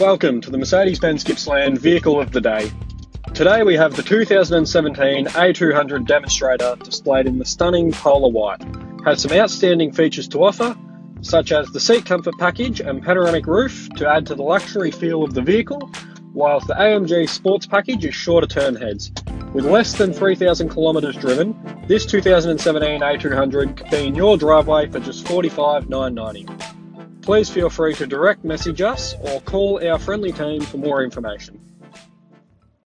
Welcome to the Mercedes-Benz Gippsland Vehicle of the Day. Today we have the 2017 A200 Demonstrator displayed in the stunning polar white. Has some outstanding features to offer, such as the seat comfort package and panoramic roof to add to the luxury feel of the vehicle, whilst the AMG Sports package is shorter turn heads. With less than 3,000 kilometres driven, this 2017 A200 could be in your driveway for just $45,990. Please feel free to direct message us or call our friendly team for more information.